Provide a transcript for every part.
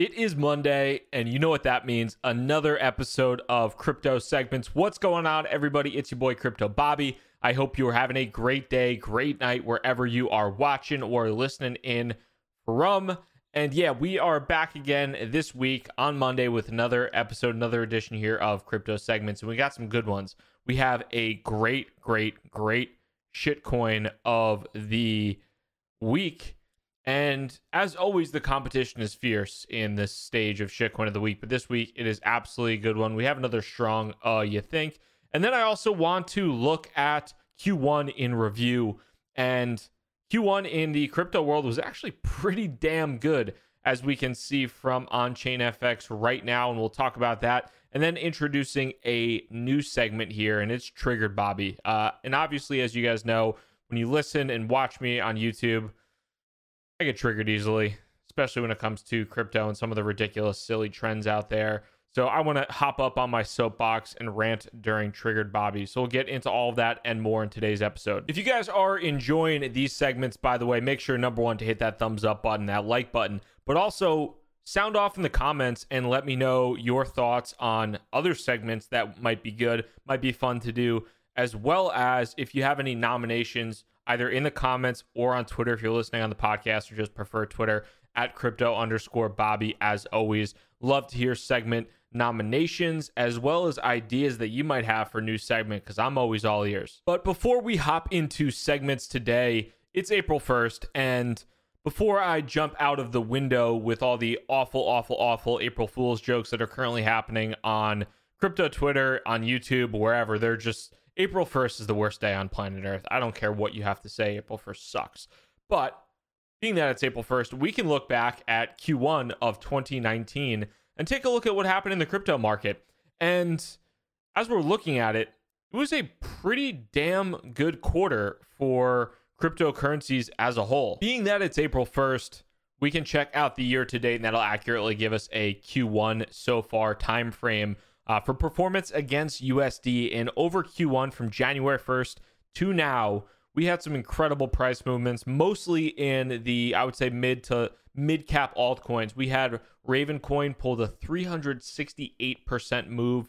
It is Monday, and you know what that means. Another episode of Crypto Segments. What's going on, everybody? It's your boy, Crypto Bobby. I hope you are having a great day, great night, wherever you are watching or listening in from. And yeah, we are back again this week on Monday with another episode, another edition here of Crypto Segments. And we got some good ones. We have a great, great, great shitcoin of the week and as always, the competition is fierce in this stage of shitcoin of the week. But this week, it is absolutely a good one. We have another strong, uh, you think. And then I also want to look at Q1 in review. And Q1 in the crypto world was actually pretty damn good, as we can see from Onchain FX right now. And we'll talk about that. And then introducing a new segment here, and it's Triggered Bobby. Uh, and obviously, as you guys know, when you listen and watch me on YouTube, I get triggered easily, especially when it comes to crypto and some of the ridiculous, silly trends out there. So I want to hop up on my soapbox and rant during Triggered Bobby. So we'll get into all of that and more in today's episode. If you guys are enjoying these segments, by the way, make sure number one to hit that thumbs up button, that like button, but also sound off in the comments and let me know your thoughts on other segments that might be good, might be fun to do, as well as if you have any nominations either in the comments or on Twitter if you're listening on the podcast or just prefer Twitter at crypto underscore Bobby. As always, love to hear segment nominations as well as ideas that you might have for new segment because I'm always all ears. But before we hop into segments today, it's April 1st and before I jump out of the window with all the awful, awful, awful April Fool's jokes that are currently happening on crypto Twitter, on YouTube, wherever, they're just April 1st is the worst day on planet Earth. I don't care what you have to say. April 1st sucks. But being that it's April 1st, we can look back at Q1 of 2019 and take a look at what happened in the crypto market. And as we're looking at it, it was a pretty damn good quarter for cryptocurrencies as a whole. Being that it's April 1st, we can check out the year to date and that'll accurately give us a Q1 so far time frame uh, for performance against USD and over Q1 from January 1st to now. We had some incredible price movements, mostly in the, I would say, mid to mid cap altcoins. We had Ravencoin pulled a 368% move,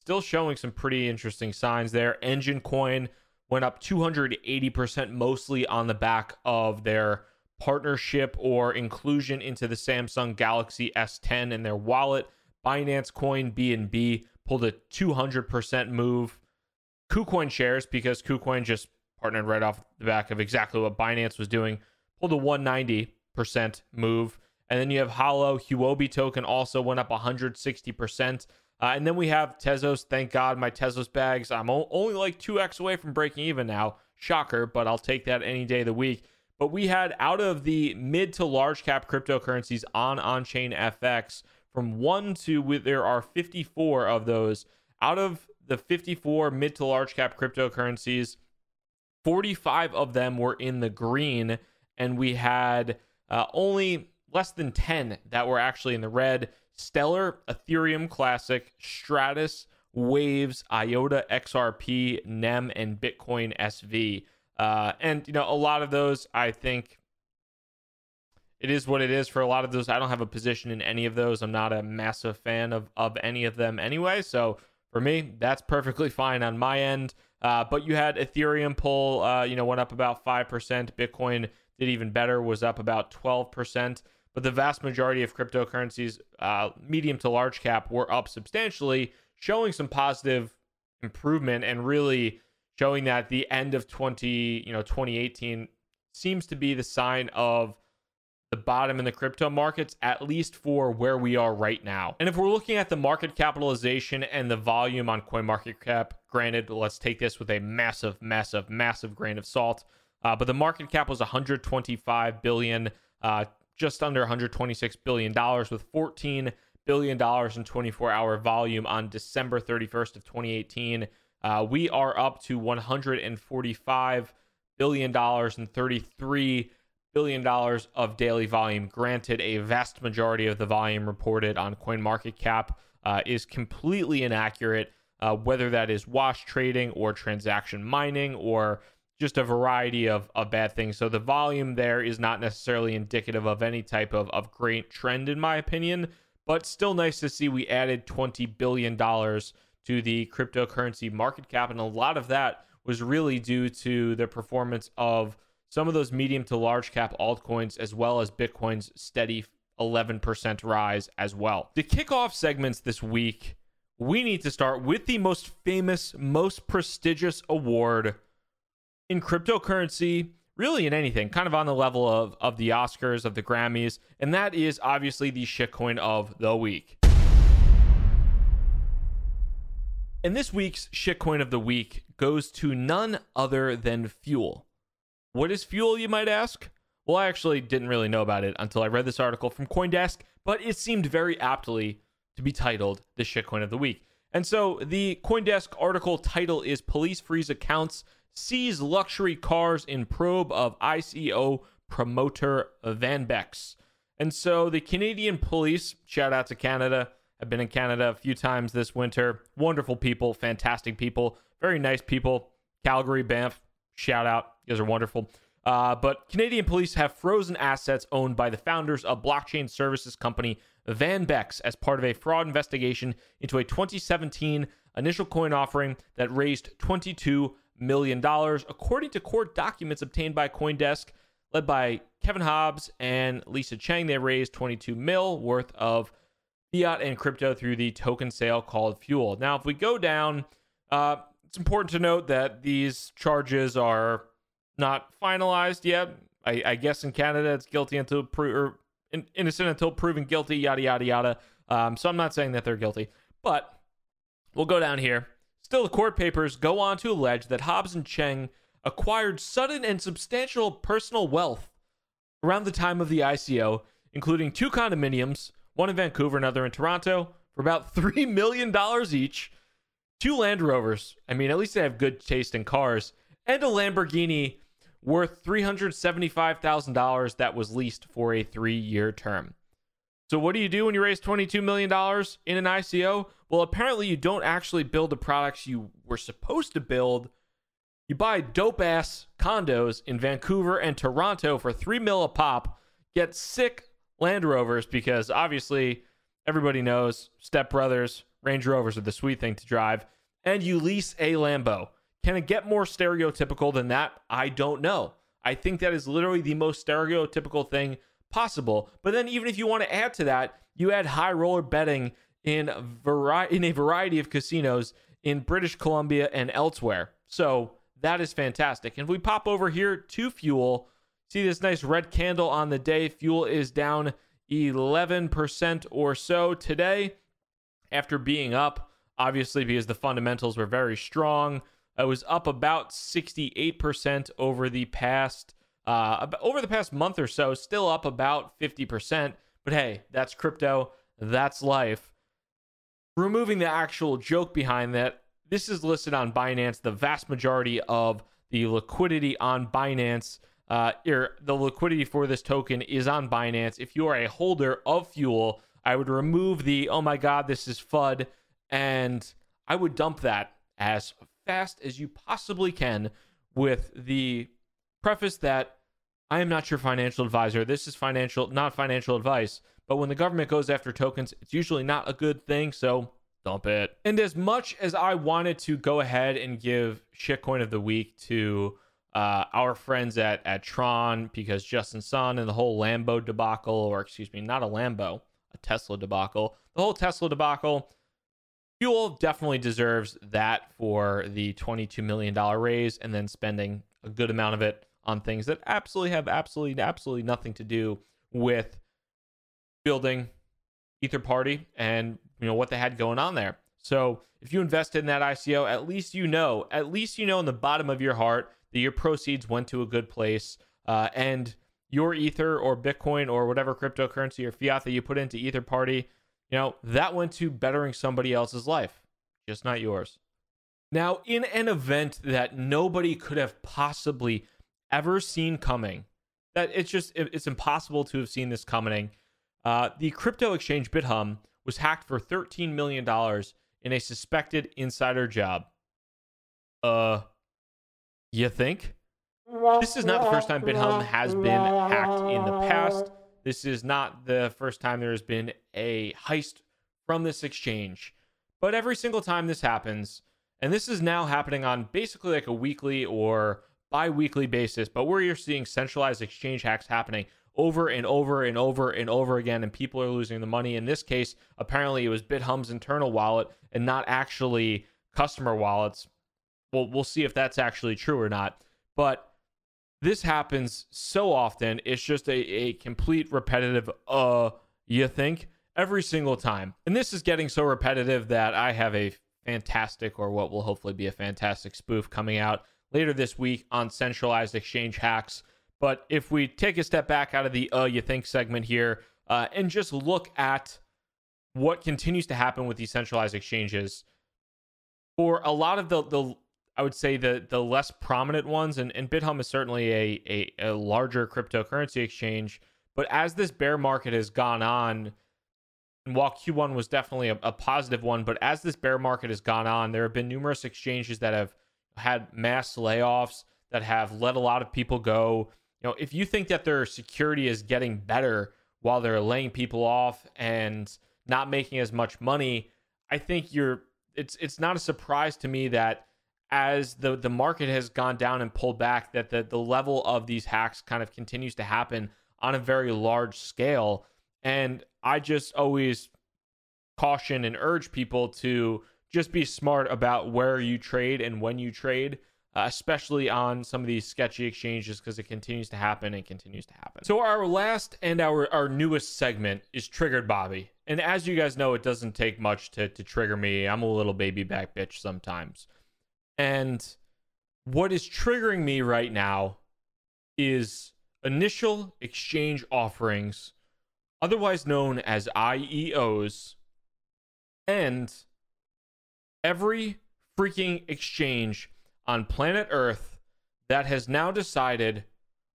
still showing some pretty interesting signs there. Enjin Coin went up 280%, mostly on the back of their partnership or inclusion into the Samsung Galaxy S10 and their wallet. Binance Coin BNB pulled a 200% move. KuCoin shares, because KuCoin just partnered right off the back of exactly what Binance was doing, pulled a 190% move. And then you have Holo, Huobi token also went up 160%. Uh, and then we have Tezos. Thank God my Tezos bags. I'm only like 2x away from breaking even now. Shocker, but I'll take that any day of the week. But we had out of the mid to large cap cryptocurrencies on on chain FX, from one to with there are 54 of those. Out of the 54 mid to large cap cryptocurrencies 45 of them were in the green and we had uh, only less than 10 that were actually in the red. Stellar ethereum classic stratis waves iota xrp nem and bitcoin sv uh, and you know a lot of those i think it is what it is for a lot of those. I don't have a position in any of those. I'm not a massive fan of of any of them anyway. So for me, that's perfectly fine on my end. Uh, but you had Ethereum pull, uh, you know, went up about five percent. Bitcoin did even better, was up about twelve percent. But the vast majority of cryptocurrencies, uh, medium to large cap, were up substantially, showing some positive improvement and really showing that the end of 20, you know, 2018 seems to be the sign of the bottom in the crypto markets, at least for where we are right now. And if we're looking at the market capitalization and the volume on CoinMarketCap, granted, let's take this with a massive, massive, massive grain of salt. Uh, but the market cap was 125 billion, uh, just under 126 billion dollars, with 14 billion dollars in 24-hour volume on December 31st of 2018. Uh, we are up to 145 billion dollars and 33 billion dollars of daily volume. Granted, a vast majority of the volume reported on CoinMarketCap uh, is completely inaccurate, uh, whether that is wash trading or transaction mining or just a variety of, of bad things. So the volume there is not necessarily indicative of any type of, of great trend, in my opinion, but still nice to see we added $20 billion to the cryptocurrency market cap. And a lot of that was really due to the performance of some of those medium to large cap altcoins, as well as Bitcoin's steady 11% rise as well. The kickoff segments this week, we need to start with the most famous, most prestigious award in cryptocurrency, really in anything, kind of on the level of, of the Oscars, of the Grammys, and that is obviously the shitcoin of the week. And this week's shitcoin of the week goes to none other than Fuel. What is Fuel, you might ask? Well, I actually didn't really know about it until I read this article from Coindesk, but it seemed very aptly to be titled the shitcoin of the week. And so the Coindesk article title is Police Freeze Accounts Seize luxury cars in probe of ICO promoter Vanbex. And so the Canadian police, shout out to Canada. I've been in Canada a few times this winter. Wonderful people, fantastic people, very nice people. Calgary, Banff, shout out. You guys are wonderful. Uh, but Canadian police have frozen assets owned by the founders of blockchain services company Vanbex as part of a fraud investigation into a 2017 initial coin offering that raised 22 million dollars, according to court documents obtained by CoinDesk, led by Kevin Hobbs and Lisa Cheng. They raised 22 mil worth of fiat and crypto through the token sale called Fuel. Now, if we go down, uh, it's important to note that these charges are not finalized yet. I, I guess in Canada, it's guilty until pro- or in, innocent until proven guilty. Yada yada yada. Um, so I'm not saying that they're guilty, but we'll go down here. Still, the court papers go on to allege that Hobbs and Cheng acquired sudden and substantial personal wealth around the time of the ICO, including two condominiums, one in Vancouver, another in Toronto, for about $3 million each, two Land Rovers. I mean, at least they have good taste in cars, and a Lamborghini worth $375,000 that was leased for a three year term. So, what do you do when you raise $22 million in an ICO? Well, apparently, you don't actually build the products you were supposed to build. You buy dope ass condos in Vancouver and Toronto for three mil a pop, get sick Land Rovers because obviously everybody knows Step Brothers, Range Rovers are the sweet thing to drive, and you lease a Lambo. Can it get more stereotypical than that? I don't know. I think that is literally the most stereotypical thing possible. But then even if you want to add to that, you add high roller betting in vari- in a variety of casinos in British Columbia and elsewhere. So that is fantastic. And if we pop over here to fuel, see this nice red candle on the day. Fuel is down 11% or so today after being up, obviously, because the fundamentals were very strong. It was up about 68% over the past uh, over the past month or so, still up about 50%. But hey, that's crypto, that's life. Removing the actual joke behind that, this is listed on Binance. The vast majority of the liquidity on Binance, uh, er, the liquidity for this token is on Binance. If you are a holder of Fuel, I would remove the, oh my God, this is FUD, and I would dump that as fast as you possibly can with the preface that I am not your financial advisor. This is financial, not financial advice. But when the government goes after tokens, it's usually not a good thing. So dump it. And as much as I wanted to go ahead and give shitcoin of the week to uh, our friends at at Tron because Justin Sun and the whole Lambo debacle, or excuse me, not a Lambo, a Tesla debacle, the whole Tesla debacle. Fuel definitely deserves that for the $22 million raise and then spending a good amount of it on things that absolutely have absolutely absolutely nothing to do with building Etherparty and you know what they had going on there so if you invested in that ico at least you know at least you know in the bottom of your heart that your proceeds went to a good place uh, and your ether or bitcoin or whatever cryptocurrency or fiat that you put into Etherparty you know that went to bettering somebody else's life just not yours now in an event that nobody could have possibly ever seen coming. That it's just it's impossible to have seen this coming. Uh, the crypto exchange Bithumb was hacked for 13 million dollars in a suspected insider job. Uh, you think? This is not the first time Bithumb has been hacked in the past. This is not the first time there has been a heist from this exchange. But every single time this happens, and this is now happening on basically like a weekly or bi weekly basis, but where you're seeing centralized exchange hacks happening over and over and over and over again, and people are losing the money. In this case, apparently it was Bithumb's internal wallet and not actually customer wallets. Well, we'll see if that's actually true or not. But this happens so often. It's just a, a complete repetitive, uh, you think, every single time. And this is getting so repetitive that I have a fantastic, or what will hopefully be a fantastic spoof coming out later this week on centralized exchange hacks. But if we take a step back out of the uh you think segment here uh, and just look at what continues to happen with these centralized exchanges, for a lot of the the I would say the the less prominent ones, and, and Bithumb is certainly a, a, a larger cryptocurrency exchange. But as this bear market has gone on, and while Q1 was definitely a, a, positive one, but as this bear market has gone on, there have been numerous exchanges that have had mass layoffs, that have let a lot of people go. You know, if you think that their security is getting better while they're laying people off and not making as much money, I think you're it's it's not a surprise to me that as the the market has gone down and pulled back that the the level of these hacks kind of continues to happen on a very large scale and I just always caution and urge people to just be smart about where you trade and when you trade uh, especially on some of these sketchy exchanges because it continues to happen and continues to happen. So our last and our our newest segment is triggered Bobby. And as you guys know, it doesn't take much to to trigger me. I'm a little baby back bitch sometimes. And what is triggering me right now is initial exchange offerings, otherwise known as IEOs, and every freaking exchange on planet Earth that has now decided,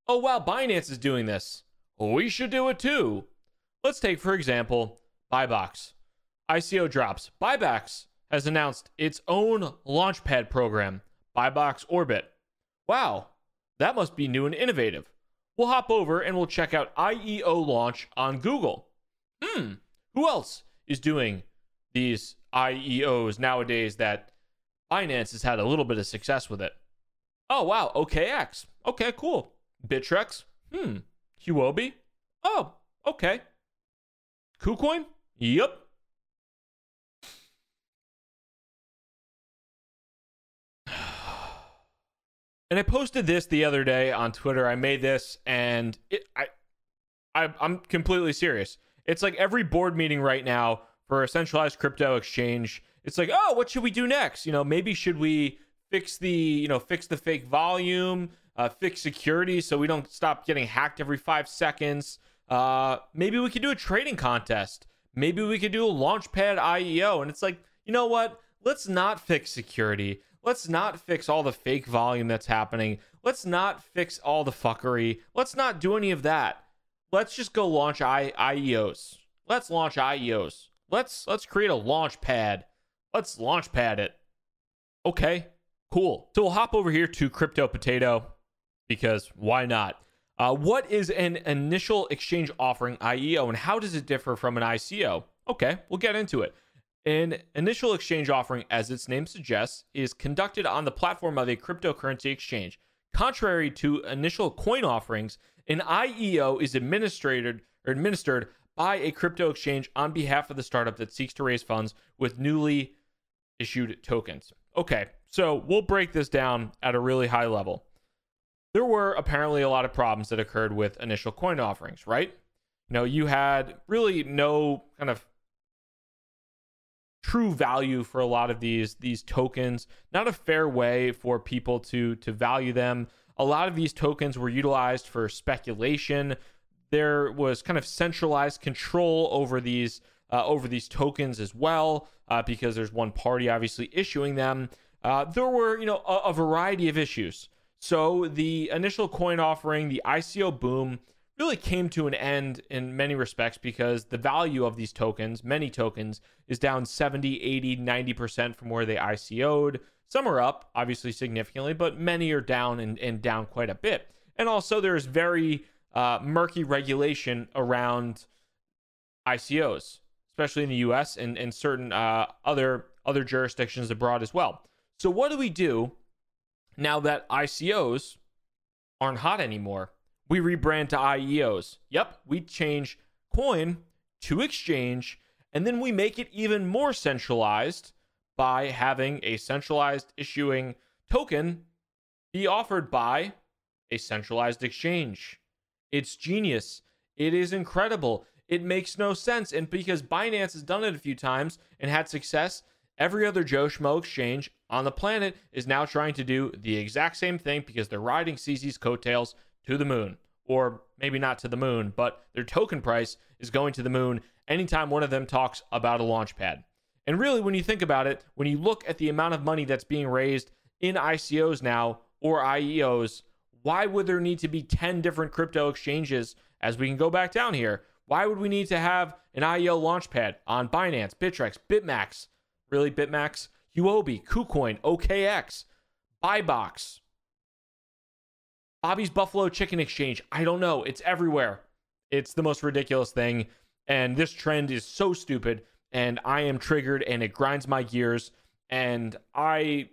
oh, wow, Binance is doing this. We should do it too. Let's take, for example, Bibox. ICO drops. Bibox has announced its own launchpad program, Bibox Orbit. Wow, that must be new and innovative. We'll hop over and we'll check out IEO launch on Google. Hmm, who else is doing these IEOs nowadays that Binance has had a little bit of success with it. Oh, wow. OKX. Okay, cool. Bittrex. Hmm. Huobi. Oh, okay. KuCoin. Yep. And I posted this the other day on Twitter. I made this, and it, I, I, I'm completely serious. It's like every board meeting right now for a centralized crypto exchange it's like, oh, what should we do next? You know, maybe should we fix the, you know, fix the fake volume, uh, fix security so we don't stop getting hacked every five seconds. Uh, maybe we could do a trading contest. Maybe we could do a launchpad IEO. And it's like, you know what? Let's not fix security. Let's not fix all the fake volume that's happening. Let's not fix all the fuckery. Let's not do any of that. Let's just go launch I- IEOs. Let's launch IEOs. Let's let's create a launch pad Let's launch pad it. Okay, cool. So we'll hop over here to Crypto Potato because why not? Uh, what is an initial exchange offering IEO and how does it differ from an ICO? Okay, we'll get into it. An initial exchange offering, as its name suggests, is conducted on the platform of a cryptocurrency exchange. Contrary to initial coin offerings, an IEO is administered or administered by a crypto exchange on behalf of the startup that seeks to raise funds with newly issued tokens. Okay, so we'll break this down at a really high level. There were apparently a lot of problems that occurred with initial coin offerings, right? You know, you had really no kind of true value for a lot of these these tokens, not a fair way for people to to value them. A lot of these tokens were utilized for speculation. There was kind of centralized control over these uh, over these tokens as well, uh, because there's one party obviously issuing them. Uh, there were, you know, a, a, variety of issues. So the initial coin offering, the ICO boom, really came to an end in many respects because the value of these tokens, many tokens, is down 70, 80, 90% from where they ICO'd. Some are up, obviously significantly, but many are down and, and down quite a bit. And also, there's very uh, murky regulation around ICOs, especially in the U.S. and, and certain uh, other other jurisdictions abroad as well. So, what do we do now that ICOs aren't hot anymore? We rebrand to IEOs. Yep, we change coin to exchange, and then we make it even more centralized by having a centralized issuing token be offered by a centralized exchange. It's genius. It is incredible. It makes no sense. And because Binance has done it a few times and had success, every other Joe Schmo exchange on the planet is now trying to do the exact same thing because they're riding CZ's coattails to the moon. Or maybe not to the moon, but their token price is going to the moon anytime one of them talks about a launch pad. And really, when you think about it, when you look at the amount of money that's being raised in ICOs now or IEOs, why would there need to be 10 different crypto exchanges as we can go back down here? Why would we need to have an IEO launchpad on Binance, Bittrex, BitMax, really BitMax, Huobi, KuCoin, OKX, Bibox, Bobby's Buffalo Chicken Exchange? I don't know. It's everywhere. It's the most ridiculous thing. And this trend is so stupid and I am triggered and it grinds my gears. And I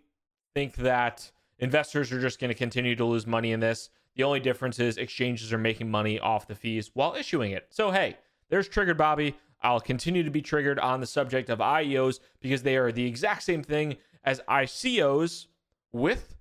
think that investors are just going to continue to lose money in this. The only difference is exchanges are making money off the fees while issuing it. So, hey, there's Triggered Bobby. I'll continue to be triggered on the subject of IEOs because they are the exact same thing as ICOs with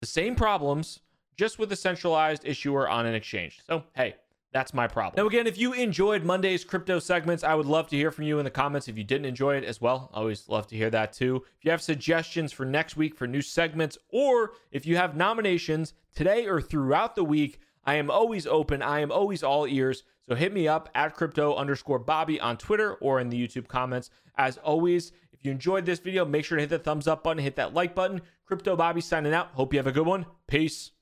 the same problems, just with a centralized issuer on an exchange. So, hey, that's my problem. Now, again, if you enjoyed Monday's crypto segments, I would love to hear from you in the comments. If you didn't enjoy it as well, I always love to hear that too. If you have suggestions for next week for new segments, or if you have nominations today or throughout the week, I am always open. I am always all ears. So hit me up at crypto underscore Bobby on Twitter or in the YouTube comments. As always, if you enjoyed this video, make sure to hit the thumbs up button, hit that like button. Crypto Bobby signing out. Hope you have a good one. Peace.